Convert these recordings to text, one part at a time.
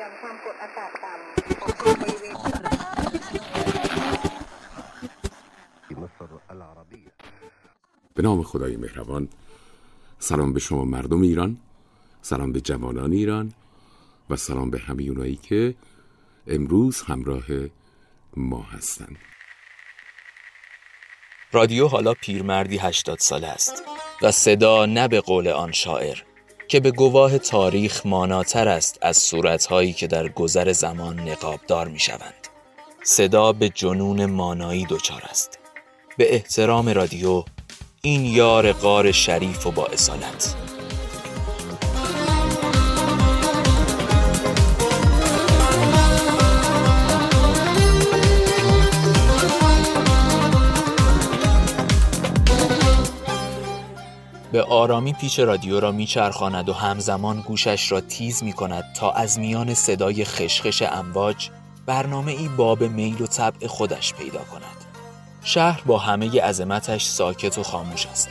หย่อมความกดอากาศต่ำปกคลุมบริเวณ مصر العربية به نام خدای مهربان سلام به شما مردم ایران سلام به جوانان ایران و سلام به همه اونایی که امروز همراه ما هستند رادیو حالا پیرمردی هشتاد ساله است و صدا نه به قول آن شاعر که به گواه تاریخ ماناتر است از صورتهایی که در گذر زمان نقابدار می شوند. صدا به جنون مانایی دچار است به احترام رادیو این یار غار شریف و با اصالت آرامی پیش رادیو را میچرخاند و همزمان گوشش را تیز می کند تا از میان صدای خشخش امواج برنامه ای باب میل و طبع خودش پیدا کند شهر با همه عظمتش ساکت و خاموش است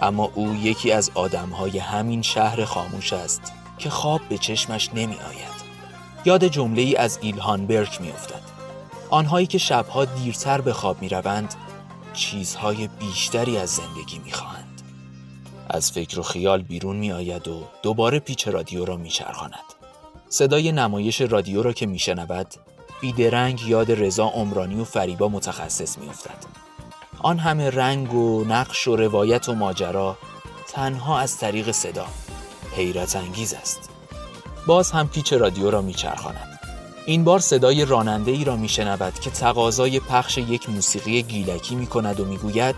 اما او یکی از آدمهای همین شهر خاموش است که خواب به چشمش نمی آید یاد جمله ای از ایلهان برک می افتد. آنهایی که شبها دیرتر به خواب می روند چیزهای بیشتری از زندگی می خواهند. از فکر و خیال بیرون می آید و دوباره پیچ رادیو را می چرخاند. صدای نمایش رادیو را که می شنود بیدرنگ یاد رضا عمرانی و فریبا متخصص می افتد. آن همه رنگ و نقش و روایت و ماجرا تنها از طریق صدا حیرت انگیز است باز هم پیچ رادیو را میچرخاند این بار صدای راننده ای را میشنود که تقاضای پخش یک موسیقی گیلکی می کند و می‌گوید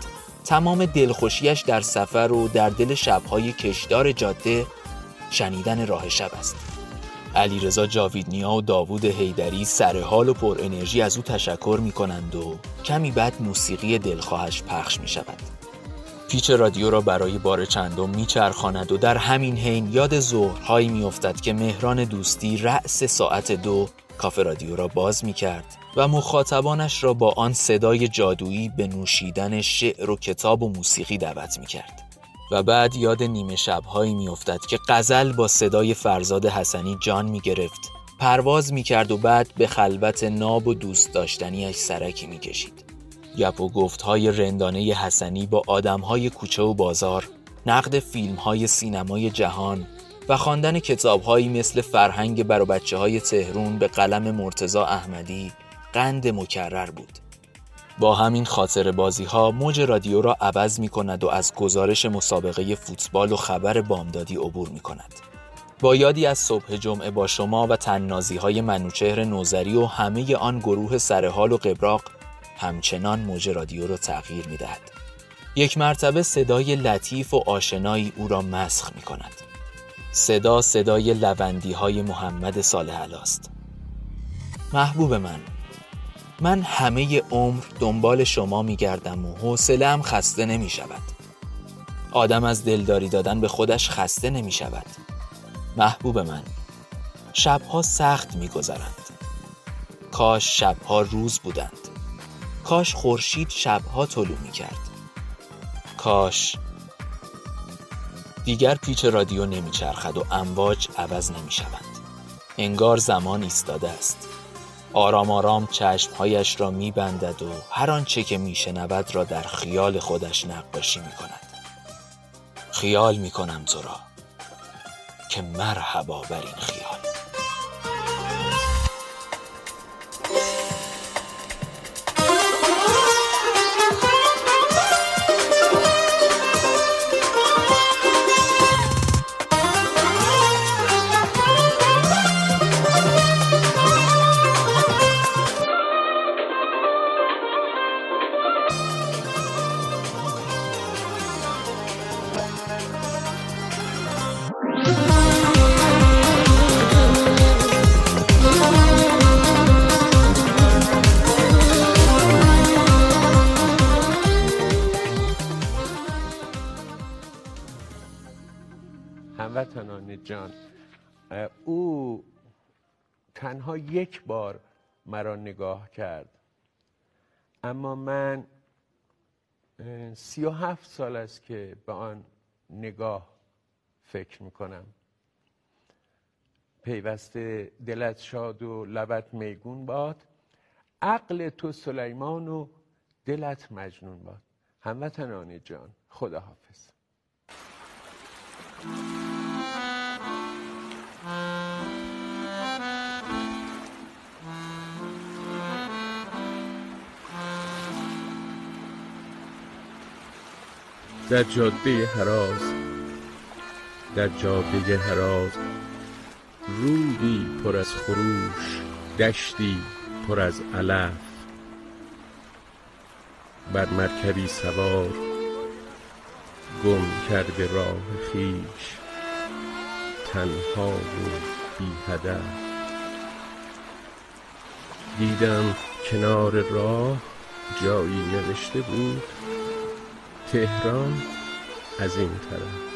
تمام دلخوشیش در سفر و در دل شبهای کشدار جاده شنیدن راه شب است علیرضا جاویدنیا و داوود هیدری سر حال و پر انرژی از او تشکر می کنند و کمی بعد موسیقی دلخواهش پخش می شود. پیچ رادیو را برای بار چندم میچرخاند و در همین حین یاد ظهرهایی میافتد که مهران دوستی رأس ساعت دو کافه رادیو را باز می کرد و مخاطبانش را با آن صدای جادویی به نوشیدن شعر و کتاب و موسیقی دعوت می کرد. و بعد یاد نیمه شبهایی میافتد که قزل با صدای فرزاد حسنی جان می گرفت پرواز می کرد و بعد به خلوت ناب و دوست داشتنیش سرکی می کشید گپ و گفت های رندانه حسنی با آدم های کوچه و بازار نقد فیلم های سینمای جهان و خواندن کتابهایی مثل فرهنگ بر بچه های تهرون به قلم مرتزا احمدی قند مکرر بود با همین خاطر بازی ها موج رادیو را عوض می کند و از گزارش مسابقه فوتبال و خبر بامدادی عبور می کند. با یادی از صبح جمعه با شما و تننازی های منوچهر نوزری و همه آن گروه سرحال و قبراق همچنان موج رادیو را تغییر می دهد. یک مرتبه صدای لطیف و آشنایی او را مسخ می کند. صدا صدای لوندی های محمد صالح است. محبوب من من همه عمر دنبال شما میگردم و حوصله‌ام خسته نمی شود. آدم از دلداری دادن به خودش خسته نمی شود. محبوب من شبها سخت میگذرند. کاش شبها روز بودند. کاش خورشید شبها طلوع می کرد. کاش دیگر پیچ رادیو نمیچرخد و امواج عوض نمی شوند. انگار زمان ایستاده است. آرام آرام چشمهایش را میبندد و هر آنچه که میشنود را در خیال خودش نقاشی می کند. خیال می کنم تو را که مرحبا بر این خیال هموطنان جان او تنها یک بار مرا نگاه کرد. اما من سی و هفت سال است که به آن نگاه فکر می‌کنم. پیوسته دلت شاد و لبت میگون باد عقل تو سلیمان و دلت مجنون باد. هموطنان جان خدا در جاده هراز در جاده هراز رودی پر از خروش دشتی پر از علف. بر مرکبی سوار گم کرده راه خیش تنها و بی هدف دیدم کنار راه جایی نوشته بود تهران از این طرف.